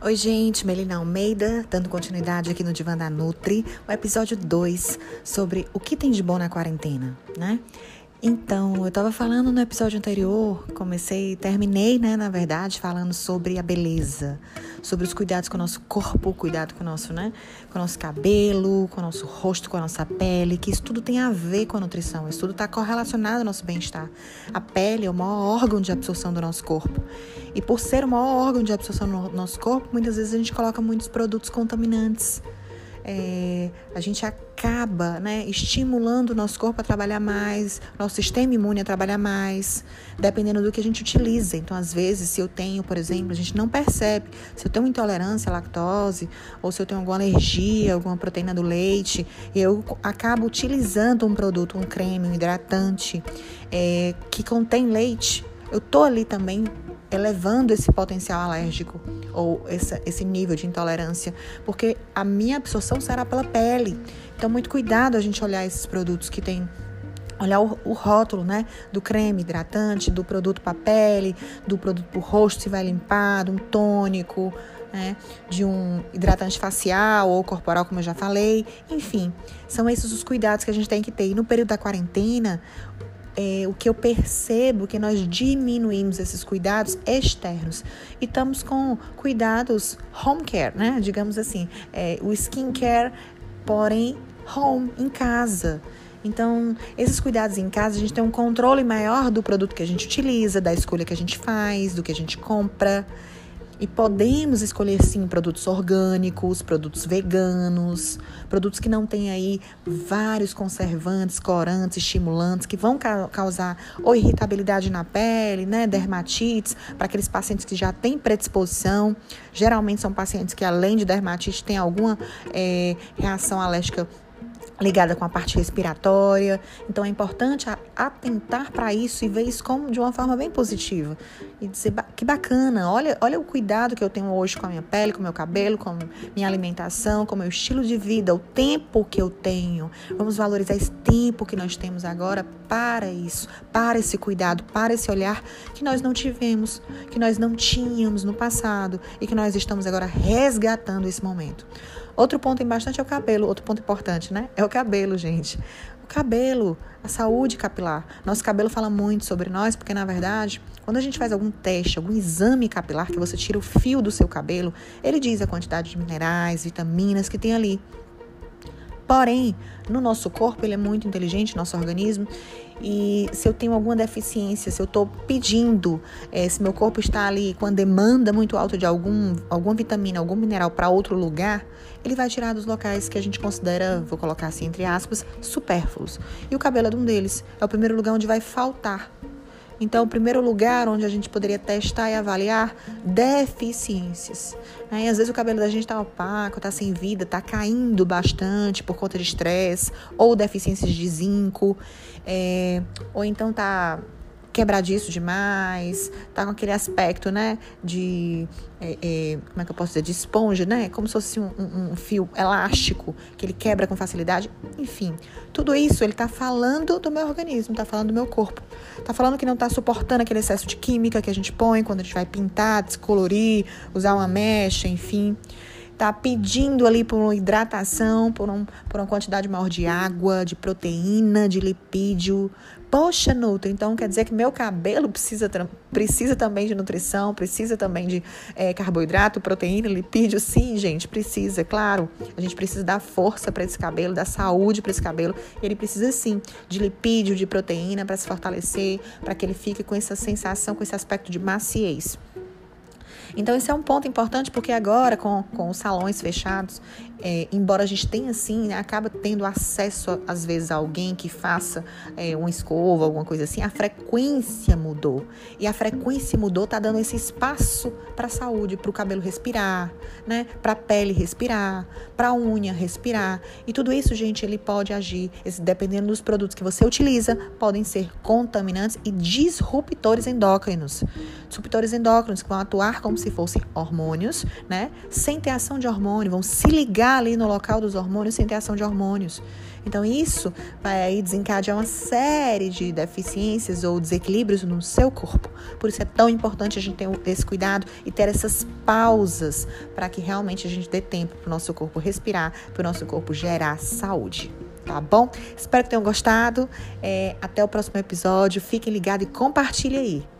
Oi, gente, Melina Almeida, dando continuidade aqui no Divã da Nutri, o episódio 2 sobre o que tem de bom na quarentena, né? Então, eu estava falando no episódio anterior, comecei, terminei, né, na verdade, falando sobre a beleza, sobre os cuidados com o nosso corpo, cuidado com o nosso, né, com o nosso cabelo, com o nosso rosto, com a nossa pele, que isso tudo tem a ver com a nutrição, isso tudo está correlacionado ao nosso bem-estar. A pele é o maior órgão de absorção do nosso corpo. E por ser o maior órgão de absorção do nosso corpo, muitas vezes a gente coloca muitos produtos contaminantes é, a gente acaba né, estimulando o nosso corpo a trabalhar mais, nosso sistema imune a trabalhar mais, dependendo do que a gente utiliza. Então, às vezes, se eu tenho, por exemplo, a gente não percebe, se eu tenho intolerância à lactose, ou se eu tenho alguma alergia, alguma proteína do leite, eu acabo utilizando um produto, um creme, um hidratante é, que contém leite. Eu tô ali também elevando esse potencial alérgico ou esse, esse nível de intolerância, porque a minha absorção será pela pele. Então, muito cuidado a gente olhar esses produtos que tem olhar o, o, rótulo, né, do creme hidratante, do produto para pele, do produto para o rosto se vai limpar, de um tônico, né, de um hidratante facial ou corporal, como eu já falei. Enfim, são esses os cuidados que a gente tem que ter. E no período da quarentena, é, o que eu percebo que nós diminuímos esses cuidados externos e estamos com cuidados home care, né? Digamos assim, é, o skincare, porém home, em casa. Então, esses cuidados em casa, a gente tem um controle maior do produto que a gente utiliza, da escolha que a gente faz, do que a gente compra. E podemos escolher sim produtos orgânicos, produtos veganos, produtos que não têm aí vários conservantes, corantes, estimulantes que vão ca causar ou irritabilidade na pele, né, dermatites, para aqueles pacientes que já têm predisposição. Geralmente são pacientes que além de dermatite têm alguma é, reação alérgica ligada com a parte respiratória. Então é importante atentar para isso e ver isso como de uma forma bem positiva. E dizer que bacana, olha, olha o cuidado que eu tenho hoje com a minha pele, com o meu cabelo, com minha alimentação, com o meu estilo de vida, o tempo que eu tenho. Vamos valorizar esse tempo que nós temos agora para isso, para esse cuidado, para esse olhar que nós não tivemos, que nós não tínhamos no passado e que nós estamos agora resgatando esse momento. Outro ponto bastante é o cabelo, outro ponto importante, né? É o cabelo, gente. O cabelo, a saúde capilar. Nosso cabelo fala muito sobre nós, porque na verdade, quando a gente faz algum teste, algum exame capilar, que você tira o fio do seu cabelo, ele diz a quantidade de minerais, vitaminas que tem ali. Porém, no nosso corpo, ele é muito inteligente, nosso organismo, e se eu tenho alguma deficiência, se eu estou pedindo, é, se meu corpo está ali com a demanda muito alta de algum, alguma vitamina, algum mineral para outro lugar, ele vai tirar dos locais que a gente considera, vou colocar assim entre aspas, supérfluos. E o cabelo é um deles. É o primeiro lugar onde vai faltar então, o primeiro lugar onde a gente poderia testar e avaliar deficiências. Né? E às vezes o cabelo da gente está opaco, está sem vida, está caindo bastante por conta de estresse, ou deficiências de zinco, é, ou então está quebradiço demais, tá com aquele aspecto, né, de, é, é, como é que eu posso dizer, de esponja, né, como se fosse um, um, um, fio elástico, que ele quebra com facilidade, enfim, tudo isso ele tá falando do meu organismo, tá falando do meu corpo, tá falando que não tá suportando aquele excesso de química que a gente põe quando a gente vai pintar, descolorir, usar uma mecha, enfim, tá pedindo ali por uma hidratação, por, um, por uma quantidade maior de água, de proteína, de lipídio. Poxa, Nutri, então quer dizer que meu cabelo precisa, precisa também de nutrição, precisa também de é, carboidrato, proteína, lipídio? Sim, gente, precisa, claro. A gente precisa dar força para esse cabelo, dar saúde para esse cabelo. Ele precisa sim de lipídio, de proteína para se fortalecer, para que ele fique com essa sensação, com esse aspecto de maciez. Então, esse é um ponto importante porque agora, com, com os salões fechados, é, embora a gente tenha assim, né, acaba tendo acesso, às vezes, a alguém que faça é, uma escova, alguma coisa assim, a frequência mudou. E a frequência mudou, tá dando esse espaço para a saúde, para o cabelo respirar, né, para a pele respirar, para a unha respirar. E tudo isso, gente, ele pode agir, esse, dependendo dos produtos que você utiliza, podem ser contaminantes e disruptores endócrinos. Disruptores endócrinos que vão atuar como se fossem hormônios, né? Sem ter ação de hormônio, vão se ligar ali no local dos hormônios sem ter ação de hormônios. Então, isso vai aí desencadear uma série de deficiências ou desequilíbrios no seu corpo. Por isso é tão importante a gente ter esse cuidado e ter essas pausas para que realmente a gente dê tempo para o nosso corpo respirar, para o nosso corpo gerar saúde tá bom? Espero que tenham gostado. É, até o próximo episódio. Fiquem ligados e compartilhem aí.